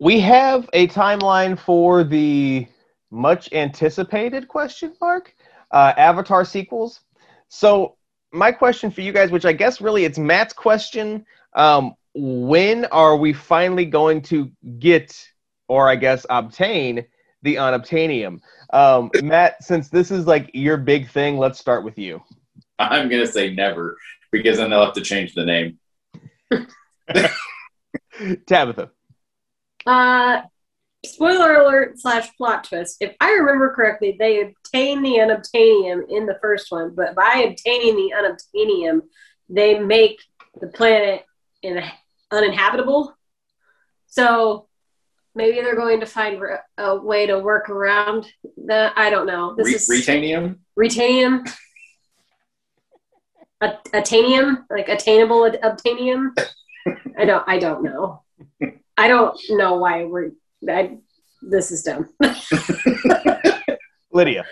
we have a timeline for the much anticipated question mark uh, Avatar sequels. So my question for you guys, which I guess really it's Matt's question, um, when are we finally going to get, or I guess obtain, the unobtainium? Um, Matt, since this is like your big thing, let's start with you. I'm gonna say never because then they'll have to change the name. Tabitha. Uh, spoiler alert slash plot twist. If I remember correctly, they obtain the unobtainium in the first one, but by obtaining the unobtainium, they make the planet in, uninhabitable. So maybe they're going to find a way to work around that. I don't know. This Re- is retanium. Retanium. Attainium, like attainable obtainium. I don't. I don't know. I don't know why we're. I, this is dumb. Lydia.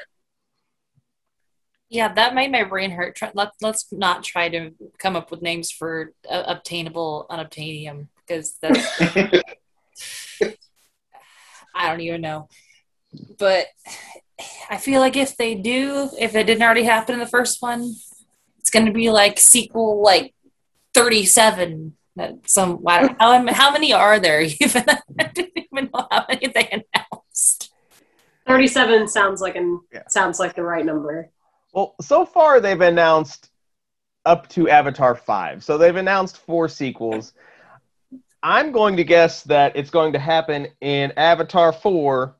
Yeah, that made my brain hurt. Try, let, let's not try to come up with names for uh, obtainable unobtainium because that's. I don't even know. But I feel like if they do, if it didn't already happen in the first one, it's going to be like sequel like 37 some how, how many are there even? I didn't even know how many they announced. 37 sounds like an yeah. sounds like the right number. Well so far they've announced up to avatar 5 so they've announced four sequels. I'm going to guess that it's going to happen in avatar 4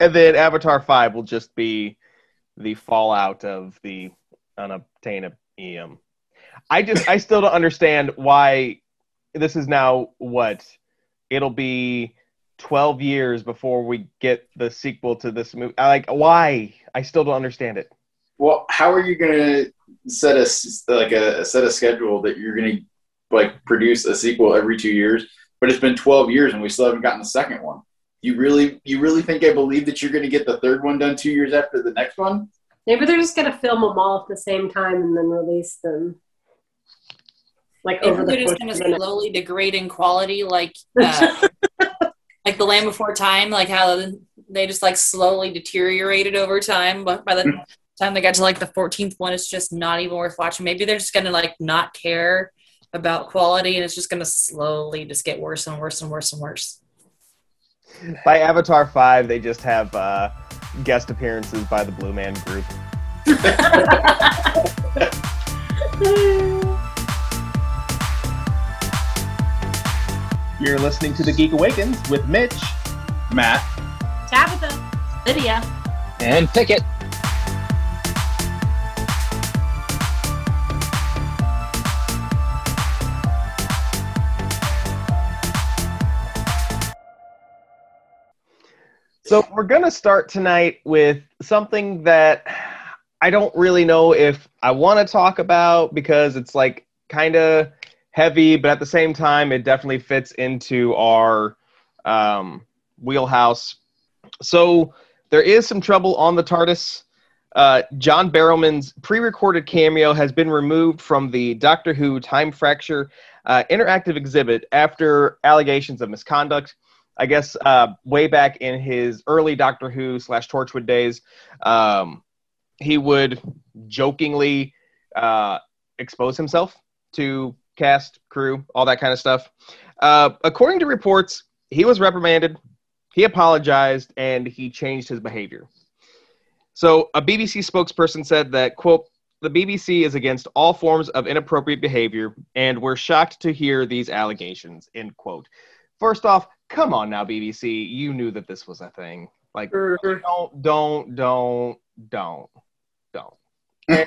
and then avatar 5 will just be the fallout of the unobtainium. I just I still don't understand why this is now what it'll be 12 years before we get the sequel to this movie. Like why? I still don't understand it. Well, how are you going to set a like a, set a schedule that you're going to like produce a sequel every 2 years, but it's been 12 years and we still haven't gotten the second one? You really you really think I believe that you're going to get the third one done 2 years after the next one? Maybe they're just gonna film them all at the same time and then release them. Like over they're just gonna slowly degrade in quality, like uh, like the Land Before Time, like how they just like slowly deteriorated over time. But by the mm-hmm. time they got to like the 14th one, it's just not even worth watching. Maybe they're just gonna like not care about quality, and it's just gonna slowly just get worse and worse and worse and worse. By Avatar Five, they just have. Uh guest appearances by the Blue Man Group. You're listening to The Geek Awakens with Mitch, Matt, Tabitha, Lydia, and Pickett. So we're going to start tonight with something that I don't really know if I want to talk about because it's like kind of heavy, but at the same time, it definitely fits into our um, wheelhouse. So there is some trouble on the TARDIS. Uh, John Barrowman's pre-recorded cameo has been removed from the Doctor Who Time Fracture uh, interactive exhibit after allegations of misconduct. I guess uh, way back in his early Doctor Who slash Torchwood days, um, he would jokingly uh, expose himself to cast, crew, all that kind of stuff. Uh, according to reports, he was reprimanded, he apologized, and he changed his behavior. So a BBC spokesperson said that, quote, the BBC is against all forms of inappropriate behavior, and we're shocked to hear these allegations, end quote. First off, come on now, BBC. You knew that this was a thing. Like, don't, don't, don't, don't, don't. and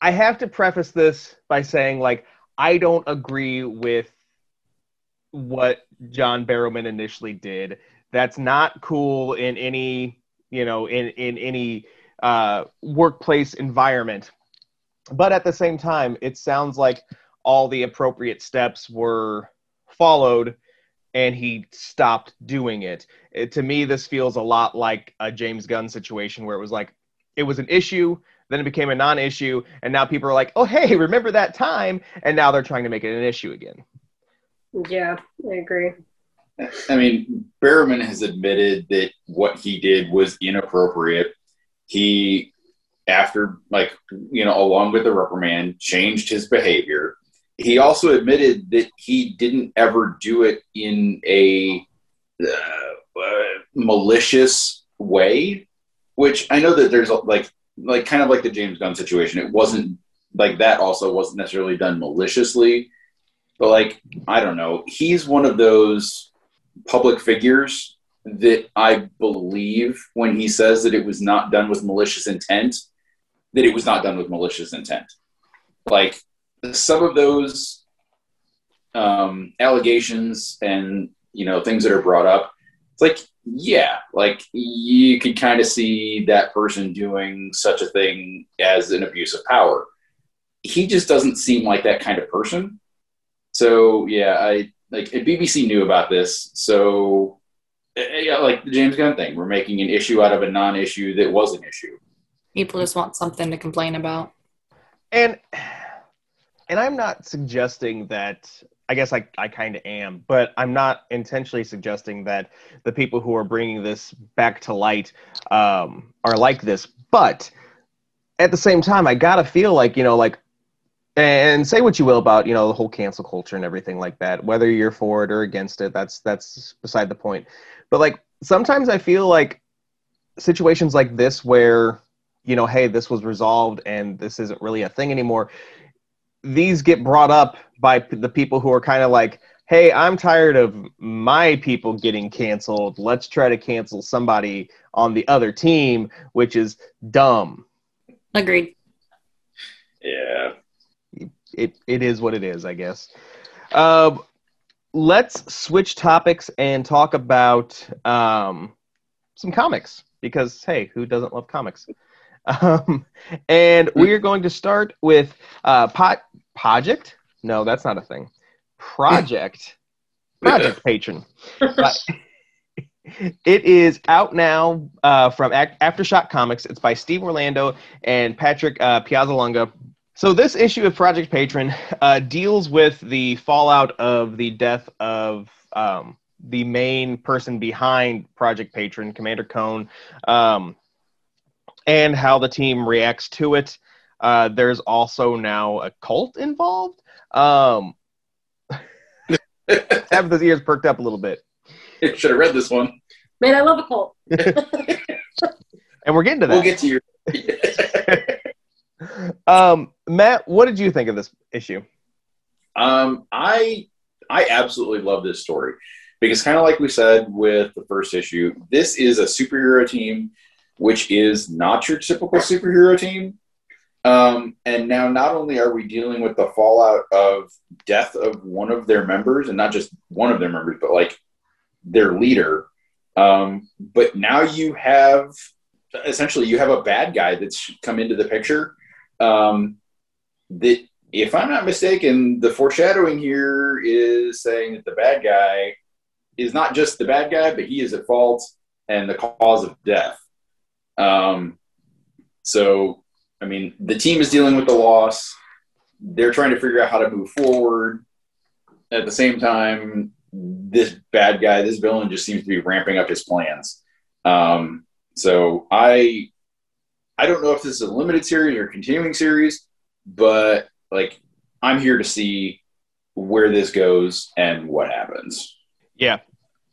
I have to preface this by saying, like, I don't agree with what John Barrowman initially did. That's not cool in any, you know, in in any uh, workplace environment. But at the same time, it sounds like all the appropriate steps were followed and he stopped doing it. it. To me, this feels a lot like a James Gunn situation where it was like it was an issue, then it became a non-issue, and now people are like, "Oh, hey, remember that time?" And now they're trying to make it an issue again. Yeah, I agree. I mean, Barrowman has admitted that what he did was inappropriate. He, after, like, you know, along with the reprimand, changed his behavior. He also admitted that he didn't ever do it in a uh, uh, malicious way, which I know that there's like, like kind of like the James Gunn situation. It wasn't like that. Also, wasn't necessarily done maliciously, but like I don't know. He's one of those public figures that I believe when he says that it was not done with malicious intent, that it was not done with malicious intent. Like some of those um, allegations and you know things that are brought up, it's like yeah, like you could kind of see that person doing such a thing as an abuse of power. He just doesn't seem like that kind of person. So yeah, I like BBC knew about this, so eh, yeah, like the James Gunn thing, we're making an issue out of a non-issue that was an issue. People just want something to complain about. And and I'm not suggesting that I guess I, I kind of am, but I'm not intentionally suggesting that the people who are bringing this back to light um, are like this. But at the same time, I gotta feel like you know, like and say what you will about you know the whole cancel culture and everything like that whether you're for it or against it that's that's beside the point but like sometimes i feel like situations like this where you know hey this was resolved and this isn't really a thing anymore these get brought up by the people who are kind of like hey i'm tired of my people getting canceled let's try to cancel somebody on the other team which is dumb agreed yeah it it is what it is, I guess. Um, let's switch topics and talk about um, some comics because hey, who doesn't love comics? Um, and we are going to start with uh, pot project. No, that's not a thing. Project Project Patron. Uh, it is out now uh, from Aftershock Comics. It's by Steve Orlando and Patrick uh, Piazzalunga. So this issue of Project Patron uh, deals with the fallout of the death of um, the main person behind Project Patron, Commander Cone, um, and how the team reacts to it. Uh, there's also now a cult involved. Um, Tabitha's ears perked up a little bit. You should have read this one. Man, I love a cult. and we're getting to that. We'll get to your. um, Matt, what did you think of this issue? Um, I I absolutely love this story because, kind of like we said with the first issue, this is a superhero team which is not your typical superhero team. Um, and now, not only are we dealing with the fallout of death of one of their members, and not just one of their members, but like their leader, um, but now you have essentially you have a bad guy that's come into the picture um, that, if I'm not mistaken, the foreshadowing here is saying that the bad guy is not just the bad guy, but he is at fault and the cause of death. Um, so, I mean, the team is dealing with the loss. They're trying to figure out how to move forward. At the same time, this bad guy, this villain, just seems to be ramping up his plans. Um, so I I don't know if this is a limited series or continuing series, but like I'm here to see where this goes and what happens. Yeah,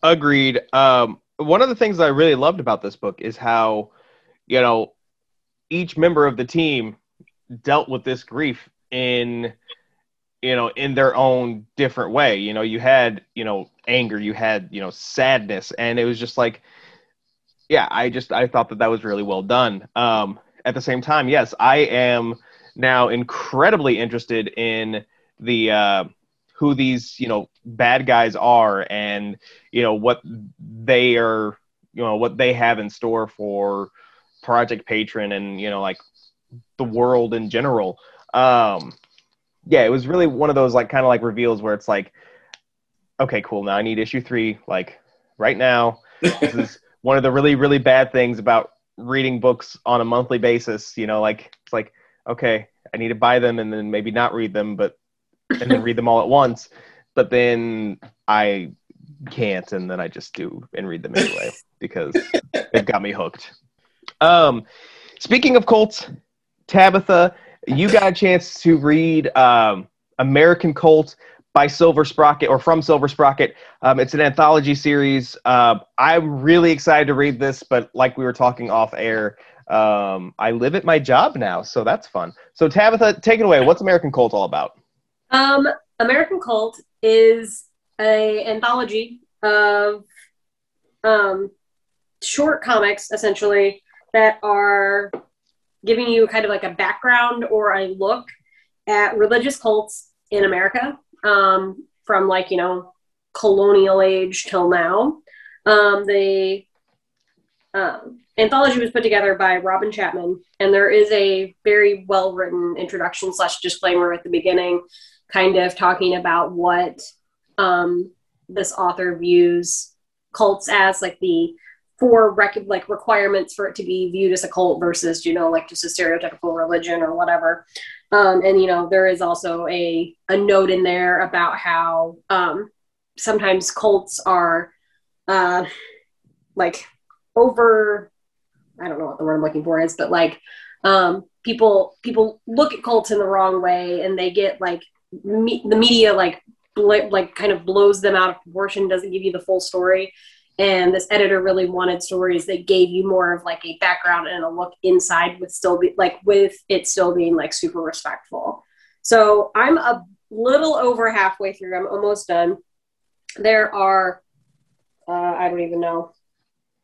agreed. Um, one of the things I really loved about this book is how, you know, each member of the team dealt with this grief in, you know, in their own different way. You know, you had, you know, anger, you had, you know, sadness, and it was just like, yeah, I just I thought that that was really well done. Um, at the same time, yes, I am now incredibly interested in the uh, who these you know bad guys are and you know what they are you know what they have in store for Project Patron and you know like the world in general. Um, yeah, it was really one of those like kind of like reveals where it's like, okay, cool. Now I need issue three like right now. This is one of the really really bad things about reading books on a monthly basis. You know, like it's like okay, I need to buy them and then maybe not read them, but and then read them all at once. but then I can't, and then I just do and read them anyway because they've got me hooked. Um, speaking of Colts, Tabitha, you got a chance to read um, American Cult by Silver Sprocket or from Silver Sprocket. Um, it's an anthology series. Uh, I'm really excited to read this, but like we were talking off air, um, I live at my job now, so that's fun. So Tabitha, take it away. What's American Cult all about? Um, American Cult is a anthology of um, short comics, essentially, that are giving you kind of like a background or a look at religious cults in America um, from like you know colonial age till now. Um, the um, anthology was put together by Robyn Chapman, and there is a very well written introduction slash disclaimer at the beginning, kind of talking about what um, this author views cults as, like the four rec- like requirements for it to be viewed as a cult versus you know like just a stereotypical religion or whatever um, and you know there is also a a note in there about how um, sometimes cults are uh, like over I don't know what the word I'm looking for is, but like um, people people look at cults in the wrong way, and they get like me- the media like bl- like kind of blows them out of proportion, doesn't give you the full story. And this editor really wanted stories that gave you more of like a background and a look inside, with still be like with it still being like super respectful. So I'm a little over halfway through. I'm almost done. There are uh, I don't even know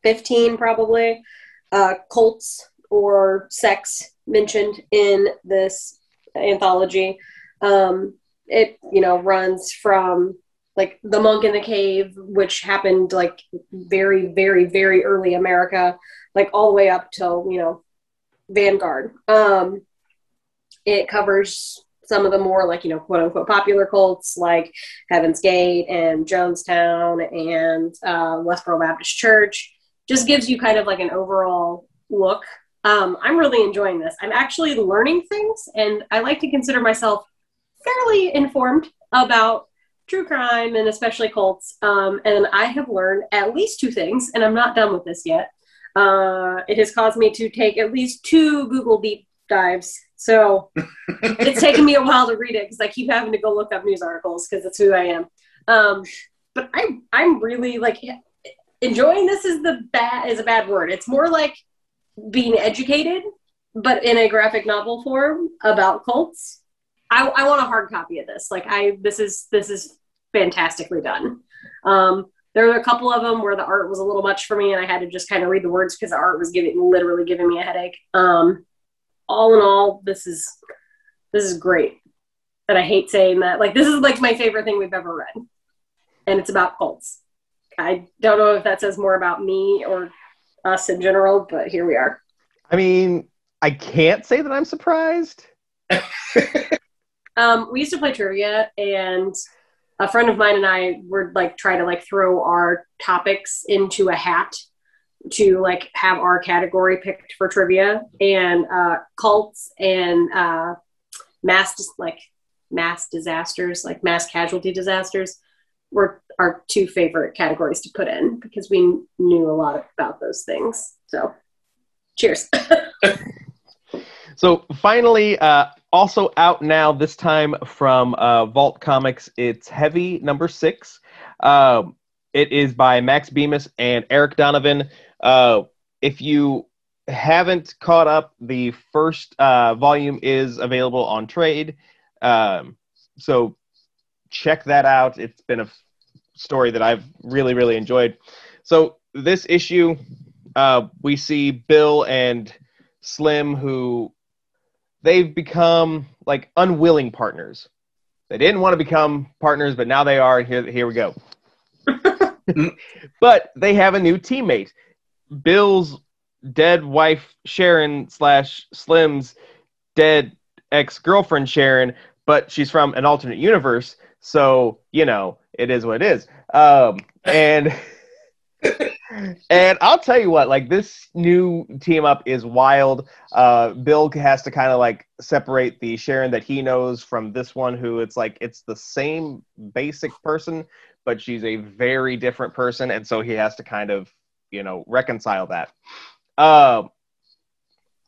15 probably uh, cults or sex mentioned in this anthology. Um, it you know runs from like the monk in the cave, which happened like very very very early America, like all the way up till you know Vanguard. Um, it covers some of the more like you know quote unquote popular cults like Heaven's Gate and Jonestown and uh, Westboro Baptist Church just gives you kind of like an overall look. Um, I'm really enjoying this. I'm actually learning things, and I like to consider myself fairly informed about true crime and especially cults. Um, and I have learned at least two things, and I'm not done with this yet. Uh, it has caused me to take at least two Google deep dives. So it's taken me a while to read it because I keep having to go look up news articles because it's who I am. Um, but I'm I'm really like enjoying this is the bad is a bad word. It's more like being educated, but in a graphic novel form about cults. I, I want a hard copy of this. Like I, this is this is fantastically done. Um, there were a couple of them where the art was a little much for me, and I had to just kind of read the words because the art was giving literally giving me a headache. Um, all in all, this is this is great. And I hate saying that. Like this is like my favorite thing we've ever read, and it's about cults. I don't know if that says more about me or us in general, but here we are. I mean, I can't say that I'm surprised. um, we used to play trivia, and a friend of mine and I would like try to like throw our topics into a hat to like have our category picked for trivia, and uh, cults and uh, mass like mass disasters, like mass casualty disasters were our two favorite categories to put in because we knew a lot about those things. So, cheers. so, finally, uh, also out now, this time from uh, Vault Comics, it's Heavy number six. Uh, it is by Max Bemis and Eryk Donovan. Uh, if you haven't caught up, the first uh, volume is available on trade. Um, so check that out. It's been a story that I've really, really enjoyed. So this issue, uh, we see Bill and Slim who they've become like unwilling partners. They didn't want to become partners, but now they are, and here, here we go. but they have a new teammate. Bill's dead wife Sharon slash Slim's dead ex girlfriend Sharon, but she's from an alternate universe. So, you know, it is what it is. Um, and and I'll tell you what, like this new team up is wild. Uh, Bill has to kind of like separate the Sharon that he knows from this one, who it's like it's the same basic person, but she's a very different person, and so he has to kind of you know reconcile that. Uh,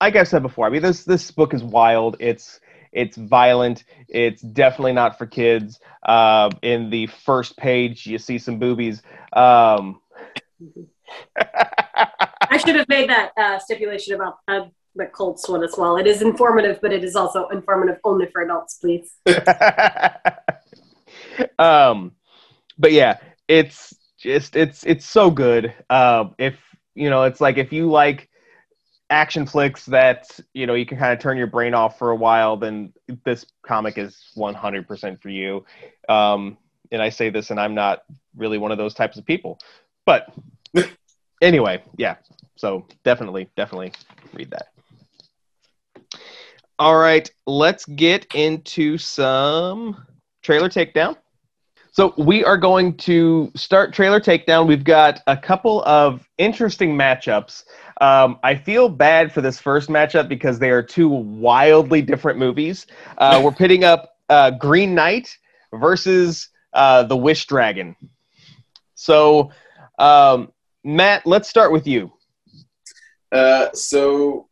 like I said before, I mean this this book is wild. It's it's violent. It's definitely not for kids. Uh, in the first page, you see some boobies. Um, I should have made that uh, stipulation about uh, the Colts one as well. It is informative, but it is also informative only for adults, please. um, but yeah, it's just it's it's so good. Uh, if you know, it's like if you like action flicks that you know you can kind of turn your brain off for a while, then this comic is 100% for you. Um, and I say this, and I'm not really one of those types of people, but anyway, yeah. So definitely, definitely read that. All right, let's get into some trailer takedown. So we are going to start trailer takedown. We've got a couple of interesting matchups. Um, I feel bad for this first matchup because they are two wildly different movies. Uh, we're pitting up uh, Green Knight versus uh, the Wish Dragon. So um, Matt, let's start with you. Uh, so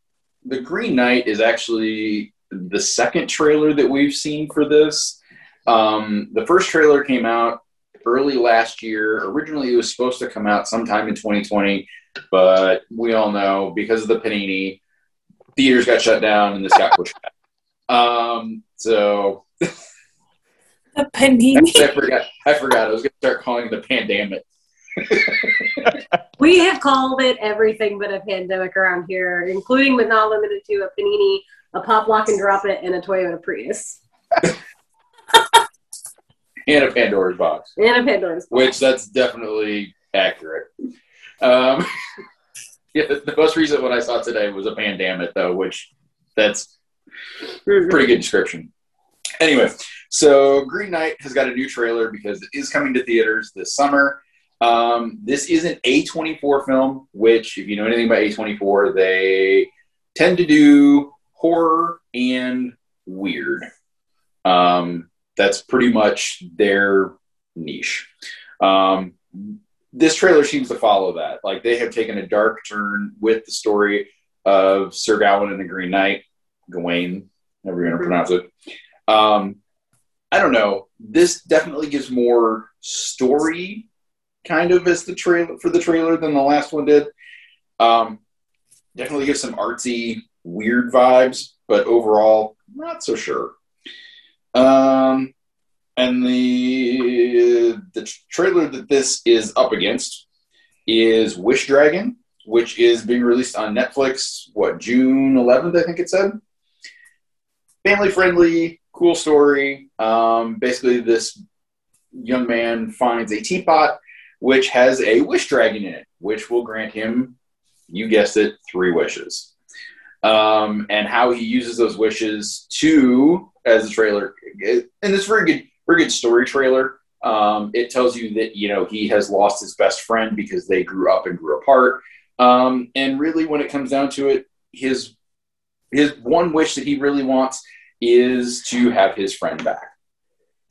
the Green Knight is actually the second trailer that we've seen for this. Um, the first trailer came out early last year. Originally, it was supposed to come out sometime in 2020, but we all know because of the Panini, theaters got shut down and this got pushed back. Um, so the Panini. I forgot. I forgot. I was going to start calling it the pandemic we have called it everything but a pandemic around here, including but not limited to a panini, a pop lock and drop it, and a Toyota Prius. and a Pandora's box. And a Pandora's box. Which that's definitely accurate. Um, yeah, the, the, most recent one I saw today was a pandemic, though, which that's mm-hmm. pretty good description. Anyway, so Green Knight has got a new trailer because it is coming to theaters this summer. Um, this is an A24 film, which, if you know anything about A24, they tend to do horror and weird. Um, that's pretty much their niche. Um, this trailer seems to follow that. Like they have taken a dark turn with the story of Sir Gawain and the Green Knight, Gawain, however you're going to pronounce it. Um, I don't know. This definitely gives more story kind of as the trailer for the trailer than the last one did. Um, definitely gives some artsy, weird vibes, but overall, not so sure. Um, and the the trailer that this is up against is Wish Dragon, which is being released on Netflix. What June 11th, I think it said. Family friendly, cool story. Um, basically, this young man finds a teapot which has a wish dragon in it, which will grant him, you guessed it, three wishes. Um, and how he uses those wishes to, as a trailer, and it's very good, very good story trailer. Um, it tells you that you know he has lost his best friend because they grew up and grew apart. Um, and really, when it comes down to it, his his one wish that he really wants is to have his friend back.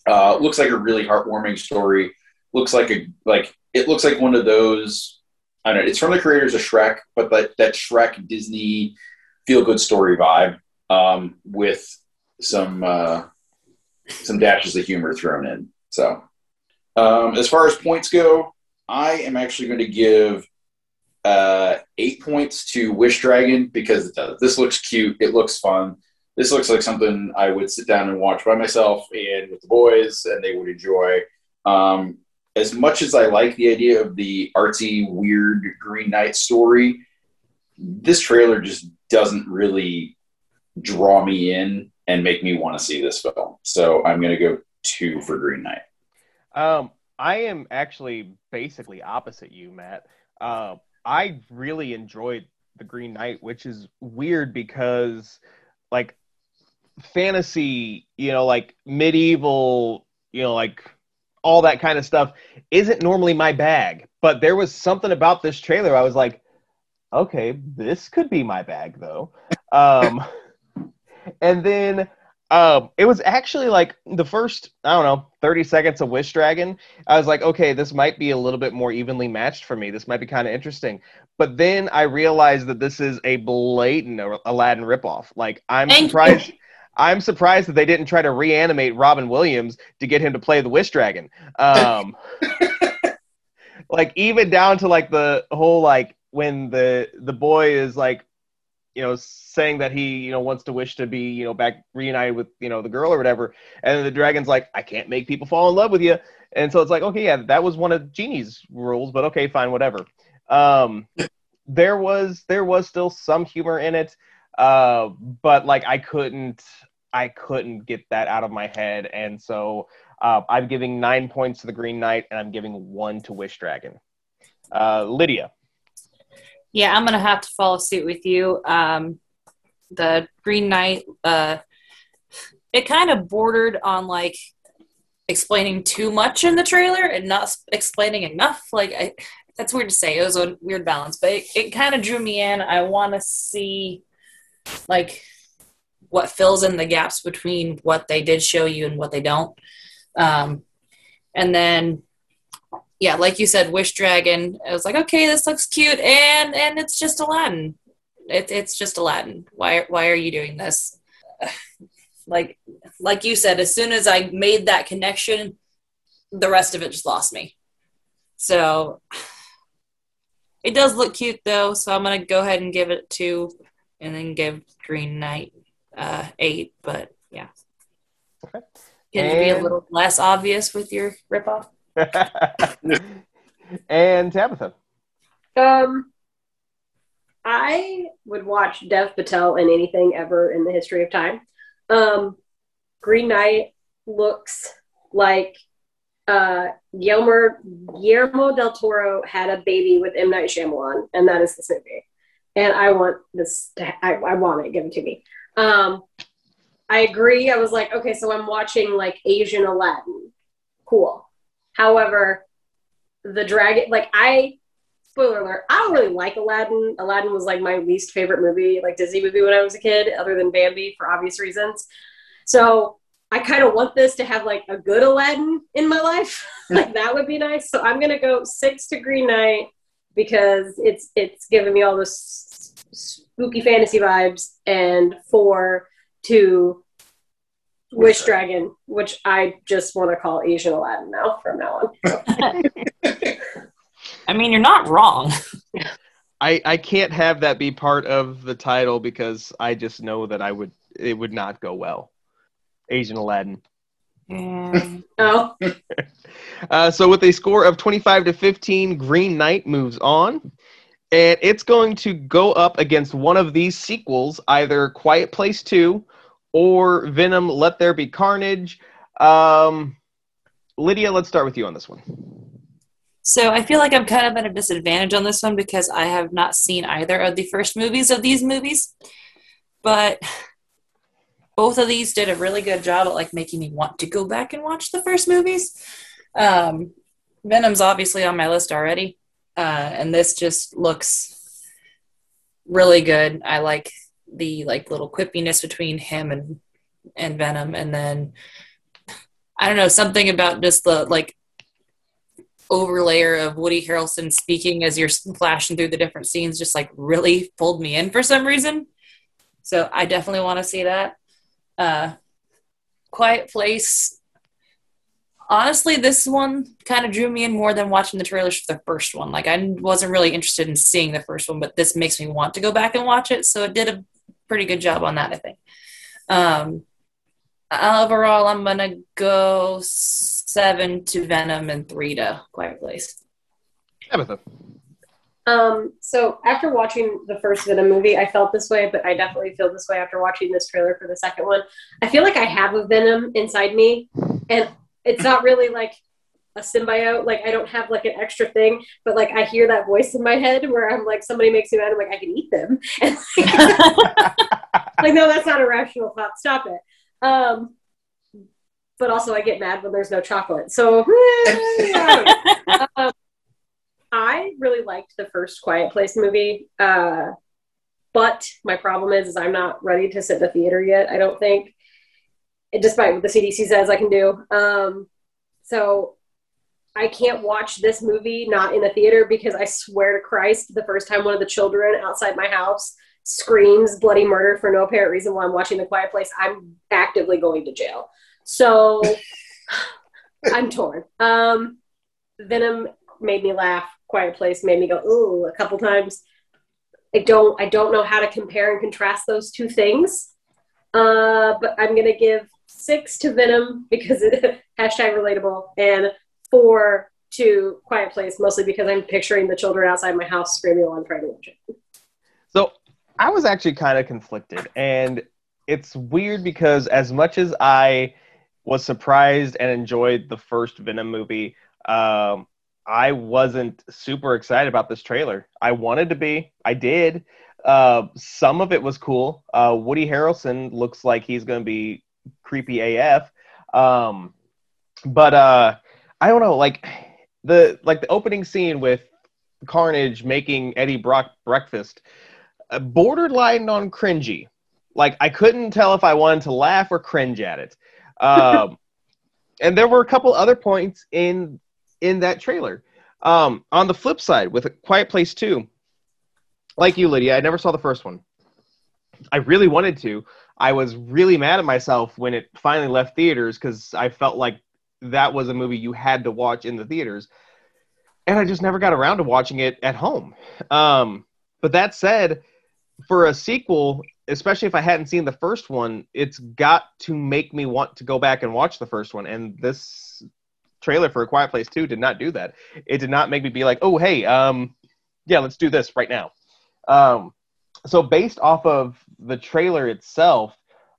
Uh, looks like a really heartwarming story. Looks like a like it looks like one of those. I don't know. It's from the creators of Shrek, but that that Shrek Disney feel good story vibe um, with some uh, some dashes of humor thrown in. So, um, as far as points go, I am actually going to give uh, eight points to Wish Dragon because it does. This looks cute. It looks fun. This looks like something I would sit down and watch by myself and with the boys, and they would enjoy. Um, as much as I like the idea of the artsy, weird Green Knight story, this trailer just doesn't really draw me in and make me want to see this film. So I'm going to go two for Green Knight. Um, I am actually basically opposite you, Matt. Uh, I really enjoyed the Green Knight, which is weird because, like, fantasy, you know, like medieval, you know, like all that kind of stuff isn't normally my bag. but there was something about this trailer. I was like, okay, this could be my bag though. Um, and then um, it was actually like the first, I don't know, 30 seconds of Wish Dragon. I was like, okay, this might be a little bit more evenly matched for me. This might be kind of interesting. But then I realized that this is a blatant Aladdin ripoff. Like, I'm Thank surprised. You. I'm surprised that they didn't try to reanimate Robin Williams to get him to play the Wish Dragon. Um, like even down to like the whole like when the the boy is like you know, saying that he, you know, wants to wish to be, you know, back reunited with, you know, the girl or whatever. And the dragon's like, I can't make people fall in love with you. And so it's like, okay, yeah, that was one of Genie's rules, but okay, fine, whatever. Um, there was there was still some humor in it, uh, but like I couldn't I couldn't get that out of my head, and so uh, I'm giving nine points to the Green Knight, and I'm giving one to Wish Dragon. Uh, Lydia. Yeah, I'm gonna have to follow suit with you. Um, the Green Knight, uh, it kind of bordered on like explaining too much in the trailer and not explaining enough. Like, I, that's weird to say. It was a weird balance, but it, it kind of drew me in. I want to see like what fills in the gaps between what they did show you and what they don't. Um, and then yeah, like you said, Wish Dragon. I was like, okay, this looks cute, and and it's just Aladdin. It, it's just Aladdin. Why why are you doing this? Like like you said, as soon as I made that connection, the rest of it just lost me. So it does look cute though, so I'm gonna go ahead and give it two, and then give Green Knight uh, eight. But yeah, okay. can and... you be a little less obvious with your ripoff? and Tabitha. Um, I would watch Dev Patel in anything ever in the history of time. Um, Green Knight looks like uh, Guillermo, Guillermo del Toro had a baby with M Night Shyamalan, and that is this movie. And I want this. To, I, I want it. given to me. Um, I agree. I was like, okay, so I'm watching like Asian Aladdin. Cool. However, the dragon, like I, spoiler alert, I don't really like Aladdin. Aladdin was like my least favorite movie, like Disney movie when I was a kid, other than Bambi for obvious reasons. So I kind of want this to have like a good Aladdin in my life. like that would be nice. So I'm gonna go six to Green Knight because it's it's giving me all this spooky fantasy vibes, and four to Wish Dragon, which I just want to call Asian Aladdin now from now on. I mean, you're not wrong. I I can't have that be part of the title because I just know that I would it would not go well. Asian Aladdin. Mm. oh. uh, so with a score of 25 to 15, Green Knight moves on. And it's going to go up against one of these sequels, either Quiet Place 2 or Venom Let There Be Carnage. Um, Lydia, let's start with you on this one. So I feel like I'm kind of at a disadvantage on this one because I have not seen either of the first movies of these movies. But both of these did a really good job at like making me want to go back and watch the first movies. Um, Venom's obviously on my list already, uh, and this just looks really good. I like the like little quippiness between him and and Venom, and then I don't know something about just the like overlayer of Woody Harrelson speaking as you're flashing through the different scenes just like really pulled me in for some reason. So I definitely want to see that. Uh, Quiet Place. Honestly, this one kind of drew me in more than watching the trailers for the first one. Like I wasn't really interested in seeing the first one, but this makes me want to go back and watch it. So it did a pretty good job on that, I think. Um, overall, I'm gonna go seven to Venom and three to Quiet Place. Tabitha. Um, so after watching the first Venom movie, I felt this way, but I definitely feel this way after watching this trailer for the second one. I feel like I have a Venom inside me, and it's not really like a symbiote. Like I don't have like an extra thing, but like I hear that voice in my head where I'm like, somebody makes me mad. I'm like, I can eat them. And like, like no, that's not a rational thought. Stop it. Um, but also I get mad when there's no chocolate. So um, I really liked the first Quiet Place movie. Uh, but my problem is, is I'm not ready to sit in the theater yet. I don't think, despite what the CDC says I can do. Um, so I can't watch this movie not in the theater because I swear to Christ, the first time one of the children outside my house screams bloody murder for no apparent reason while I'm watching The Quiet Place, I'm actively going to jail. So I'm torn. Um, Venom made me laugh. Quiet Place made me go ooh a couple times. I don't I don't know how to compare and contrast those two things. Uh, but I'm gonna give six to Venom because it, hashtag relatable and four to Quiet Place mostly because I'm picturing the children outside my house screaming while I'm trying to watch it. So I was actually kind of conflicted, and it's weird because as much as I was surprised and enjoyed the first Venom movie, um, I wasn't super excited about this trailer. I wanted to be. I did. Uh, some of it was cool. Uh, Woody Harrelson looks like he's going to be creepy AF. Um, but uh, I don't know. Like the like the opening scene with Carnage making Eddie Brock breakfast, uh, borderline on cringy. Like I couldn't tell if I wanted to laugh or cringe at it. Um, and there were a couple other points in in that trailer. Um, on the flip side, with a Quiet Place 2, like you, Lydia, I never saw the first one. I really wanted to. I was really mad at myself when it finally left theaters because I felt like that was a movie you had to watch in the theaters. And I just never got around to watching it at home. Um, but that said, for a sequel, especially if I hadn't seen the first one, it's got to make me want to go back and watch the first one. And this trailer for A Quiet Place 2 did not do that. It did not make me be like, oh, hey, um, yeah, let's do this right now. Um, so based off of the trailer itself,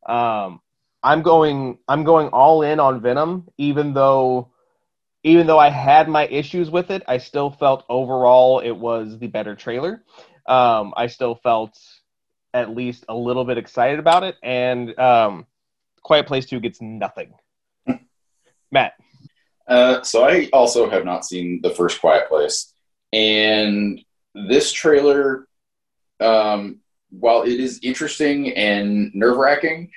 um, I'm going I'm going all in on Venom, even though even though I had my issues with it, I still felt overall it was the better trailer. Um, I still felt at least a little bit excited about it, and um, Quiet Place Two gets nothing. Matt. Uh, so I also have not seen the first Quiet Place, and this trailer, um, while it is interesting and nerve wracking,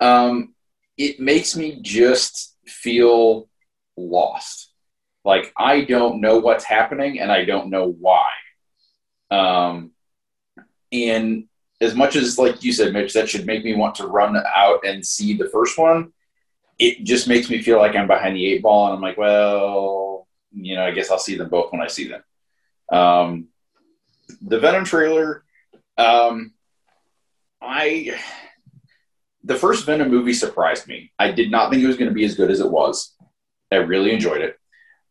um, it makes me just feel lost. Like I don't know what's happening, and I don't know why. Um, and as much as, like you said, Mitch, that should make me want to run out and see the first one it just makes me feel like I'm behind the eight ball, and I'm like, well, you know, I guess I'll see them both when I see them. Um, the Venom trailer, um, I the first Venom movie surprised me. I did not think it was going to be as good as it was. I really enjoyed it.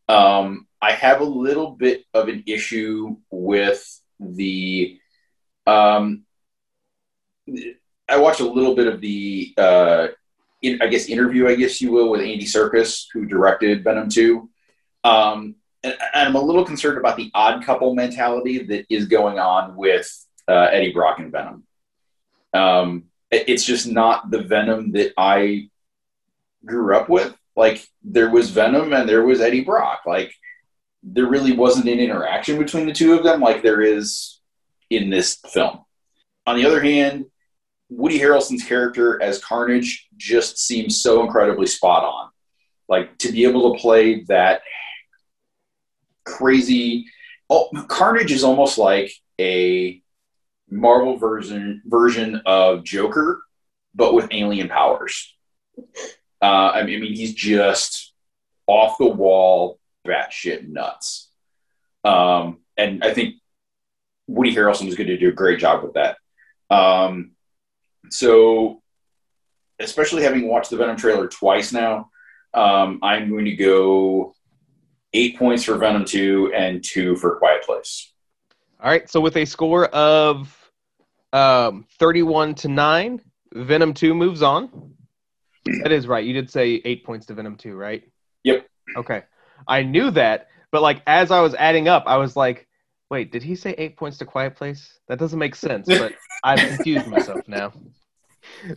Um, I have a little bit of an issue with the. Um, I watched a little bit of the uh, in, I guess interview, I guess you will, with Andy Serkis, who directed Venom Two. Um, and, and, I'm a little concerned about the odd couple mentality that is going on with uh, Eddie Brock and Venom. Um, it's just not the Venom that I grew up with. Like there was Venom and there was Eddie Brock. Like there really wasn't an interaction between the two of them like there is in this film. On the other hand, Woody Harrelson's character as Carnage just seems so incredibly spot on. Like to be able to play that crazy. Oh, Carnage is almost like a Marvel version version of Joker, but with alien powers. Uh, I mean, he's just off the wall, batshit nuts. Um, and I think Woody Harrelson is going to do a great job with that. Um, so, especially having watched the Venom trailer twice now, um, I'm going to go eight points for Venom 2 and two for Quiet Place. All right. So, with a score of um, 31 to 9, Venom 2 moves on. That is right. You did say eight points to Venom 2, right? Yep. Okay. I knew that, but like as I was adding up, I was like, wait, did he say eight points to Quiet Place? That doesn't make sense, but I've confused myself now.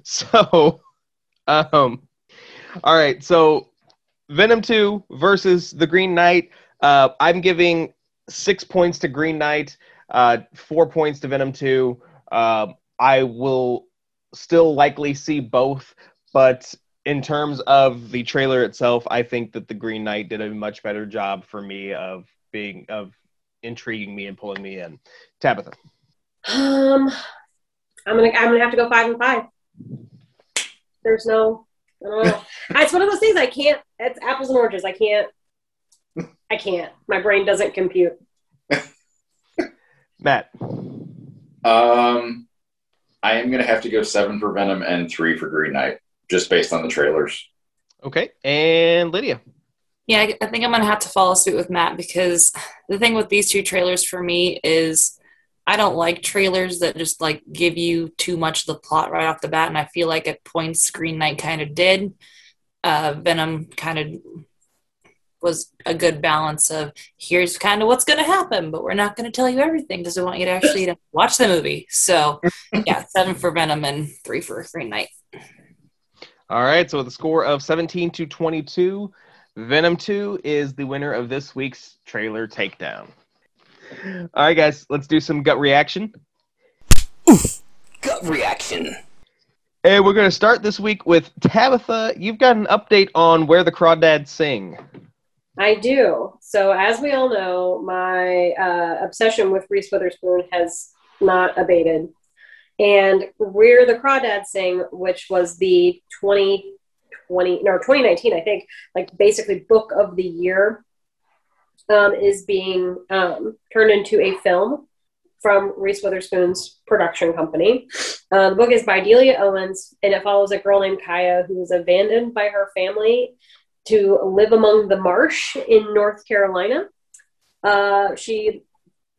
So, um, all right. So, Venom 2 versus The Green Knight. Uh, I'm giving six points to Green Knight, uh, four points to Venom 2. Uh, I will still likely see both, but in terms of the trailer itself, I think that the Green Knight did a much better job for me of being of intriguing me and pulling me in. Tabitha. Um, I'm gonna I'm gonna have to go five and five. There's no, I don't know. it's one of those things I can't. It's apples and oranges. I can't. I can't. My brain doesn't compute. Matt. Um, I am gonna have to go seven for Venom and three for Green Knight, just based on the trailers. Okay, and Lydia. Yeah, I think I'm gonna have to follow suit with Matt because the thing with these two trailers for me is I don't like trailers that just like give you too much of the plot right off the bat, and I feel like at points Green Knight kind of did. Uh, Venom kind of was a good balance of here's kind of what's going to happen, but we're not going to tell you everything because we want you to actually to watch the movie. So, yeah, seven for Venom and three for Green Knight. All right, so with a score of 17 to 22, Venom 2 is the winner of this week's trailer takedown. All right, guys, let's do some gut reaction. Oof, gut reaction. And we're going to start this week with Tabitha. You've got an update on where the crawdads sing. I do. So, as we all know, my uh, obsession with Reese Witherspoon has not abated. And Where the Crawdads Sing, which was the 2020, no, 2019, I think, like basically book of the year um, is being um, turned into a film from Reese Witherspoon's production company. Uh, the book is by Delia Owens, and it follows a girl named Kaya who was abandoned by her family to live among the marsh in North Carolina. Uh, she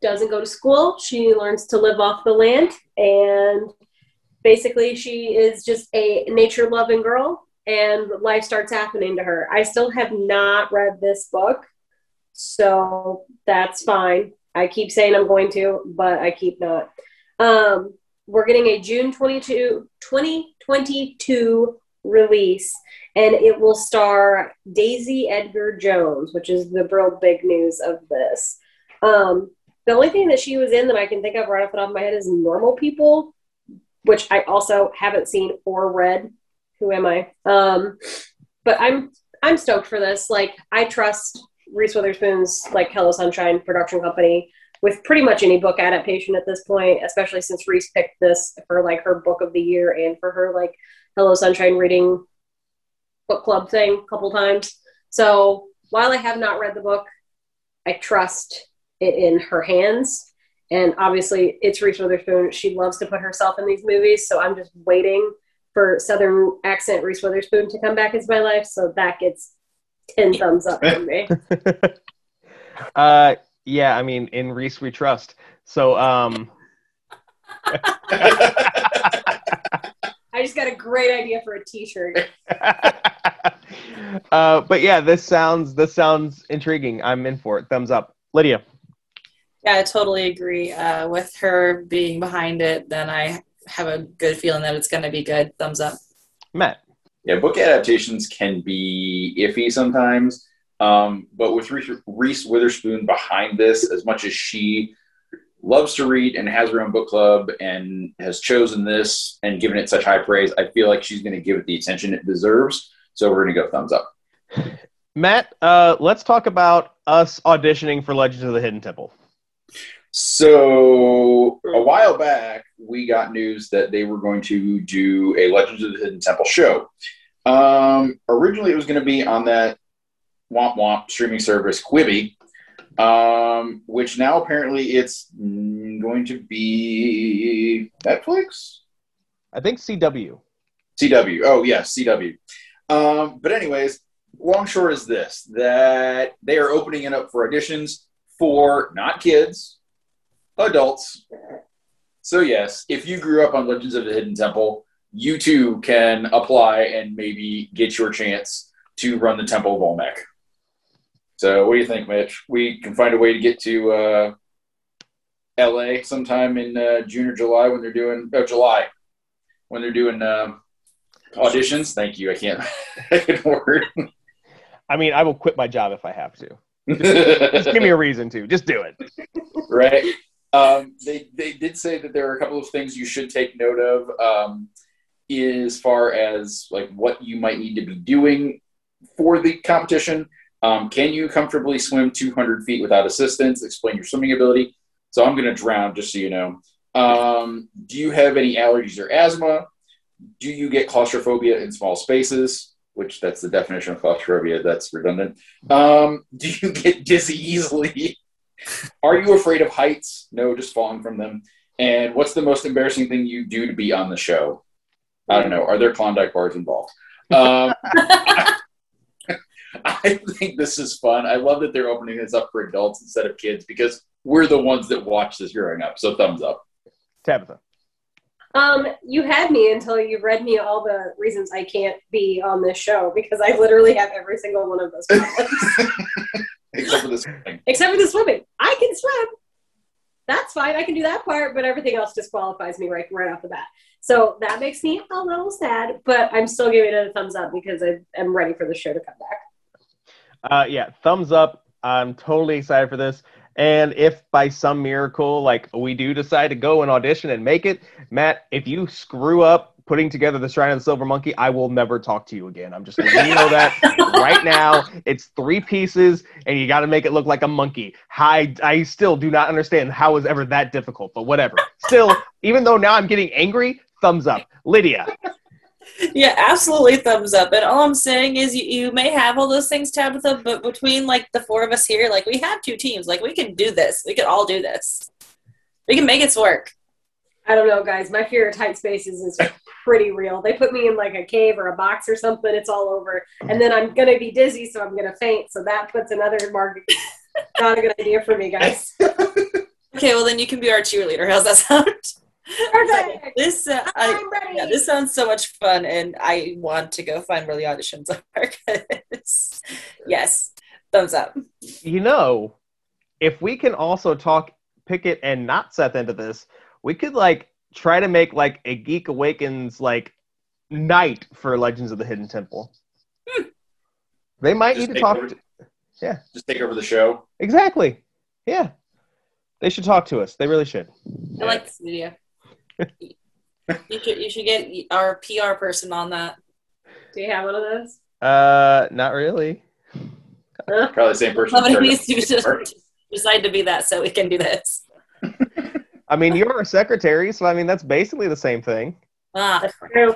doesn't go to school. She learns to live off the land, and basically, she is just a nature loving girl, and life starts happening to her. I still have not read this book. So that's fine. I keep saying I'm going to, but I keep not. Um, we're getting a June 22, 2022 release, and it will star Daisy Edgar Jones, which is the real big news of this. Um, the only thing that she was in that I can think of right off the top of my head is Normal People, which I also haven't seen or read. Who am I? Um, but I'm I'm stoked for this. Like I trust Reese Witherspoon's like Hello Sunshine production company with pretty much any book adaptation at this point, especially since Reese picked this for like her book of the year and for her like Hello Sunshine reading book club thing a couple times. So while I have not read the book, I trust it in her hands. And obviously, it's Reese Witherspoon. She loves to put herself in these movies. So I'm just waiting for Southern accent Reese Witherspoon to come back into my life. So that gets 10 thumbs up from me. uh, yeah, I mean, in Reese we trust. So, um, I just got a great idea for a T-shirt. uh, but yeah, this sounds this sounds intriguing. I'm in for it. Thumbs up, Lydia. Yeah, I totally agree. Uh, with her being behind it, then I have a good feeling that it's going to be good. Thumbs up. Matt yeah, book adaptations can be iffy sometimes. Um, but with Reese Witherspoon behind this, as much as she loves to read and has her own book club and has chosen this and given it such high praise, I feel like she's going to give it the attention it deserves. So we're going to go thumbs up. Matt, uh, let's talk about us auditioning for Legends of the Hidden Temple. So a while back, we got news that they were going to do a Legends of the Hidden Temple show. Um, originally, it was going to be on that Womp Womp streaming service Quibi, um, which now apparently it's going to be Netflix. I think CW. CW. Oh yeah, CW. Um, but anyways, long short is this: that they are opening it up for auditions for not kids, adults. So, yes, if you grew up on Legends of the Hidden Temple, you too can apply and maybe get your chance to run the Temple of Olmec. So, what do you think, Mitch? We can find a way to get to uh, LA sometime in uh, June or July when they're doing, oh, July, when they're doing um, auditions. Thank you. I can't, I can't word. I mean, I will quit my job if I have to. Just give me a reason to. Just do it. right? Um, they they did say that there are a couple of things you should take note of um, as far as like what you might need to be doing for the competition. Um, can you comfortably swim 200 feet without assistance? Explain your swimming ability. So I'm going to drown, just so you know. Um, do you have any allergies or asthma? Do you get claustrophobia in small spaces? Which that's the definition of claustrophobia. That's redundant. Um, do you get dizzy easily? Are you afraid of heights? No, just falling from them. And what's the most embarrassing thing you do to be on the show? I don't know. Are there Klondike bars involved? Um, I think this is fun. I love that they're opening this up for adults instead of kids because we're the ones that watched this growing up. So thumbs up. Tabitha. Um, you had me until you read me all the reasons I can't be on this show because I literally have every single one of those problems. Except for the swimming. Except for the swimming. I can swim. That's fine. I can do that part, but everything else disqualifies me right right off the bat. So that makes me a little sad, but I'm still giving it a thumbs up because I am ready for the show to come back. Uh, yeah, thumbs up. I'm totally excited for this. And if by some miracle, like we do decide to go and audition and make it, Matt, if you screw up putting together the Shrine of the Silver Monkey, I will never talk to you again. I'm just letting you know that right now. It's three pieces, and you got to make it look like a monkey. I, I still do not understand how is ever that difficult, but whatever. Still, even though now I'm getting angry, thumbs up. Lydia. Yeah, absolutely thumbs up. And all I'm saying is you, you may have all those things, Tabitha, but between like the four of us here, like we have two teams. Like we can do this. We can all do this. We can make it work. I don't know, guys. My fear of tight spaces is pretty real. They put me in like a cave or a box or something, it's all over. And then I'm gonna be dizzy, so I'm gonna faint. So that puts another mark. Not a good idea for me, guys. Okay, well then you can be our cheerleader. How's that sound? Perfect. This uh, I, I'm ready. yeah, this sounds so much fun, and I want to go find where the auditions are. 'cause- yes, thumbs up. You know, if we can also talk Pickett and not Seth into this, we could like try to make like a Geek Awakens like night for Legends of the Hidden Temple. They might Just need to talk. over- To, Just take over the show. exactly. Yeah. They should talk to us. They really should. I like this video. You should you should get our PR person on that. Do you have one of those? Uh, not really. Probably the same person. Somebody started needs to just decide to be that so we can do this. I mean, you're a secretary, so I mean that's basically the same thing. Ah, That's true.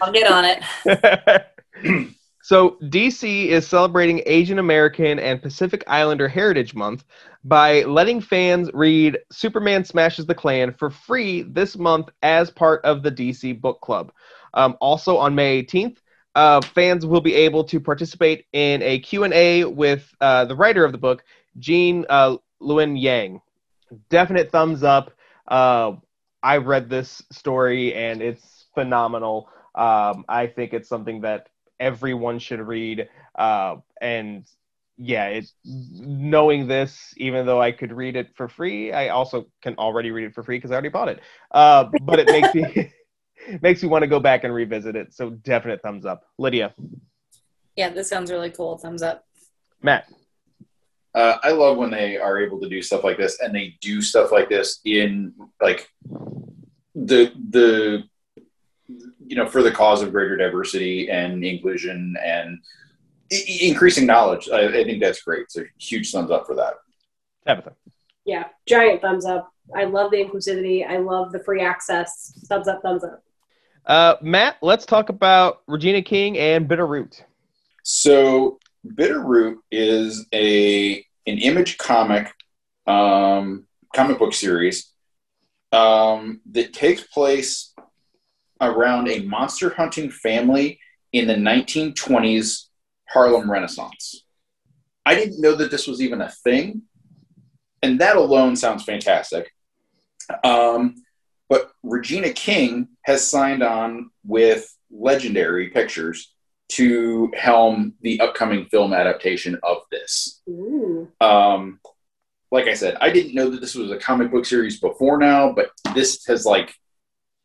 I'll get on it. so DC is celebrating Asian American and Pacific Islander Heritage Month by letting fans read Superman Smashes the Klan for free this month as part of the DC Book Club. Um, also on May 18th, uh, fans will be able to participate in a Q&A with uh, the writer of the book, Gene uh, Luen Yang. Definite thumbs up. Uh, I read this story and it's phenomenal. Um, I think it's something that everyone should read. Uh, and yeah, it knowing this, even though I could read it for free, I also can already read it for free because I already bought it. Uh, but it makes me makes me want to go back and revisit it. So definite thumbs up, Lydia, Yeah, this sounds really cool. Thumbs up. Matt. Uh, I love when they are able to do stuff like this, and they do stuff like this in like the the you know for the cause of greater diversity and inclusion and I- I- increasing knowledge. I, I think that's great. So huge thumbs up for that. Tabitha. Yeah, giant thumbs up. I love the inclusivity. I love the free access. Thumbs up, thumbs up. Uh, Matt, let's talk about Regina King and Bitterroot. So Bitterroot is a an image comic um, comic book series um, that takes place around a monster hunting family in the 1920s Harlem Renaissance. I didn't know that this was even a thing, and that alone sounds fantastic. Um, but Regina King has signed on with Legendary Pictures to helm the upcoming film adaptation of this. Ooh. Um, like I said, I didn't know that this was a comic book series before now, but this has like,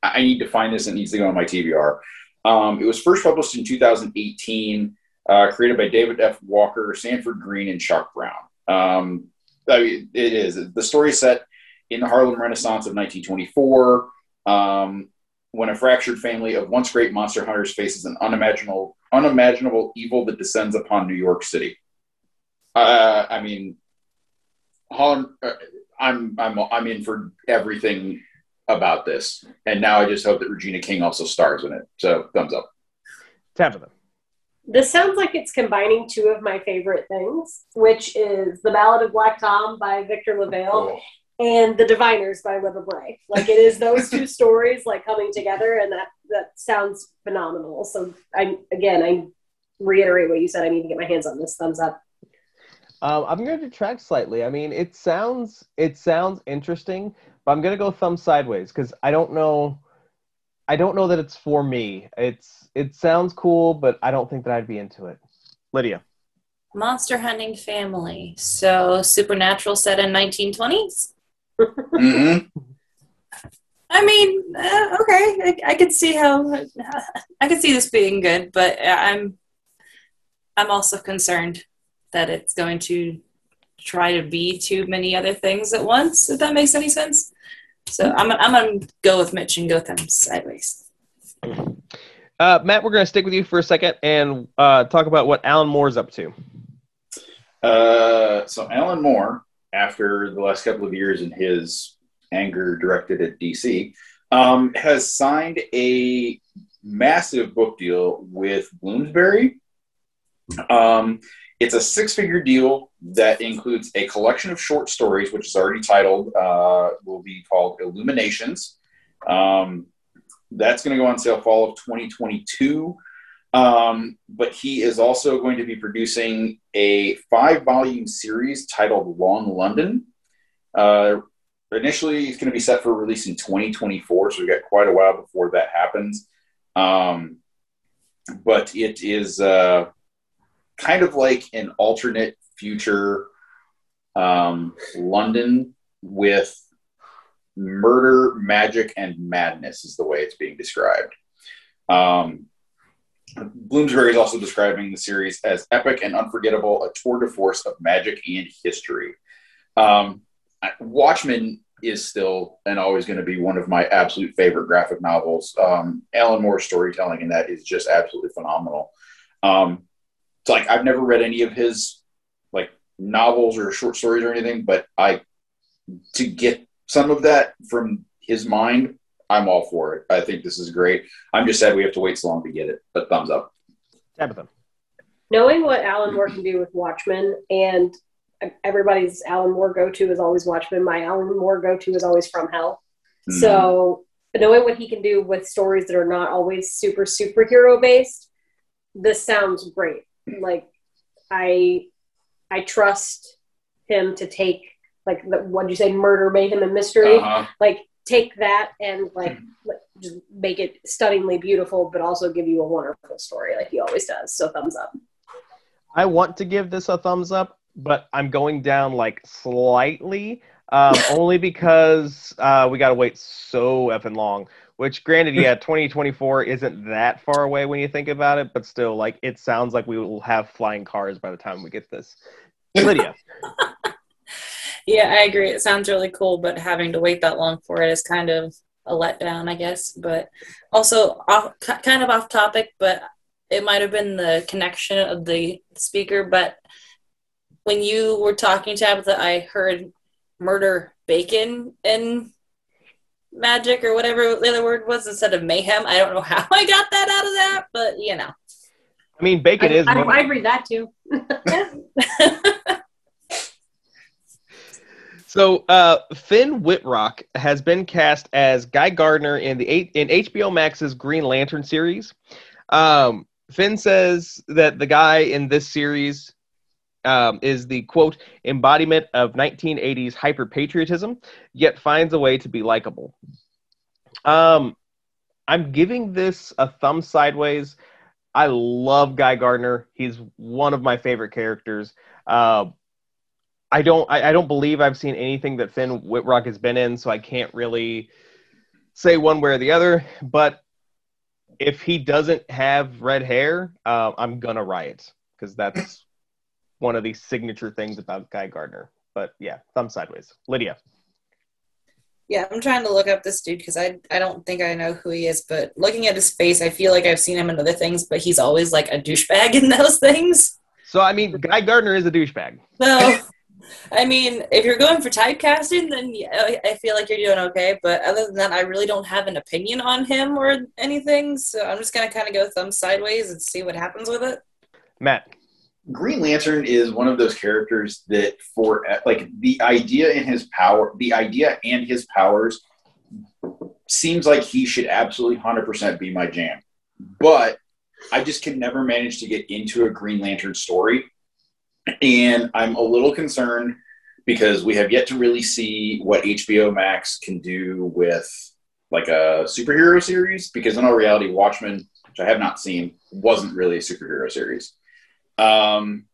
I need to find this. It needs to go on my TBR. Um, it was first published in 2018. uh, created by David F. Walker, Sanford Greene, and Chuck Brown. Um, I mean, it is the story set in the Harlem Renaissance of 1924, um, when a fractured family of once great monster hunters faces an unimaginable, unimaginable evil that descends upon New York City. Uh, I mean, Harlem. Uh, I'm I'm I'm in for everything about this, and now I just hope that Regina King also stars in it. So thumbs up. Tabitha. This sounds like it's combining two of my favorite things, which is The Ballad of Black Tom by Victor LaValle oh. and The Diviners by Libba Bray. Like it is those two stories like coming together, and that that sounds phenomenal. So I again I reiterate what you said. I need to get my hands on this. Thumbs up. Um, I'm going to detract slightly. I mean, it sounds it sounds interesting, but I'm going to go thumb sideways because I don't know. I don't know that it's for me. It's it sounds cool, but I don't think that I'd be into it. Lydia. Monster hunting family. So supernatural set in 1920s. mm-hmm. I mean, uh, okay, I, I could see how I could see this being good, but I'm I'm also concerned that it's going to try to be too many other things at once, if that makes any sense. So I'm, I'm going to go with Mitch and go them sideways. Uh, Matt, we're going to stick with you for a second and uh, talk about what Alan Moore's up to. Uh, so Alan Moore, after the last couple of years in his anger directed at DC, um, has signed a massive book deal with Bloomsbury. Um, it's a six figure deal that includes a collection of short stories, which is already titled, uh, will be called Illuminations. Um, that's going to go on sale fall of 2022. Um, but he is also going to be producing a five volume series titled Long London. Uh, initially, it's going to be set for release in 2024, so we've got quite a while before that happens. Um, but it is. Uh, kind of like an alternate future um, London with murder, magic, and madness is the way it's being described. Um, Bloomsbury is also describing the series as epic and unforgettable, a tour de force of magic and history. Um, Watchmen is still and always going to be one of my absolute favorite graphic novels. Um, Alan Moore's storytelling in that is just absolutely phenomenal. Um, it's like I've never read any of his like novels or short stories or anything, but I to get some of that from his mind, I'm all for it. I think this is great. I'm just sad we have to wait so long to get it, but thumbs up. Tabitha. Knowing what Alan Moore can do with Watchmen and everybody's Alan Moore go to is always Watchmen. My Alan Moore go to is always From Hell. Mm-hmm. So knowing what he can do with stories that are not always super superhero based, this sounds great like I I trust him to take like the, what did you say murder mayhem and mystery? Uh-huh. like take that and like just make it stunningly beautiful but also give you a wonderful story like he always does. So thumbs up. I want to give this a thumbs up but i'm going down like slightly um, only because uh, we got to wait so effing long which, granted, yeah, 2024 isn't that far away when you think about it, but still, like, it sounds like we will have flying cars by the time we get this. Lydia. yeah, I agree. It sounds really cool, but having to wait that long for it is kind of a letdown, I guess. But also, off, kind of off topic, but it might have been the connection of the speaker. But when you were talking, to Tabitha, I heard murder bacon in magic or whatever the other word was instead of mayhem. I don't know how I got that out of that, but you know. I mean, bacon I, is. I, I'd read that too. so, uh, Finn Wittrock has been cast as Guy Gardner in the eight, in HBO Max's Green Lantern series. Um, Finn says that the guy in this series um, is the quote embodiment of 1980s hyper patriotism, yet finds a way to be likable. Um, I'm giving this a thumb sideways. I love Guy Gardner. He's one of my favorite characters. Uh, I don't I, I, don't believe I've seen anything that Finn Wittrock has been in, so I can't really say one way or the other. But if he doesn't have red hair, uh, I'm gonna riot because that's one of the signature things about Guy Gardner. But yeah, thumb sideways. Lydia. Yeah, I'm trying to look up this dude because I I don't think I know who he is, but looking at his face, I feel like I've seen him in other things, but he's always like a douchebag in those things. So I mean, Guy Gardner is a douchebag. So, I mean, if you're going for typecasting, then I feel like you're doing okay. But other than that, I really don't have an opinion on him or anything. So I'm just gonna kind of go thumb sideways and see what happens with it. Matt. Green Lantern is one of those characters that, for like the idea in his power, the idea and his powers, seems like he should absolutely hundred percent be my jam. But I just can never manage to get into a Green Lantern story, and I'm a little concerned because we have yet to really see what HBO Max can do with like a superhero series. Because in all reality, Watchmen, which I have not seen, wasn't really a superhero series. Um,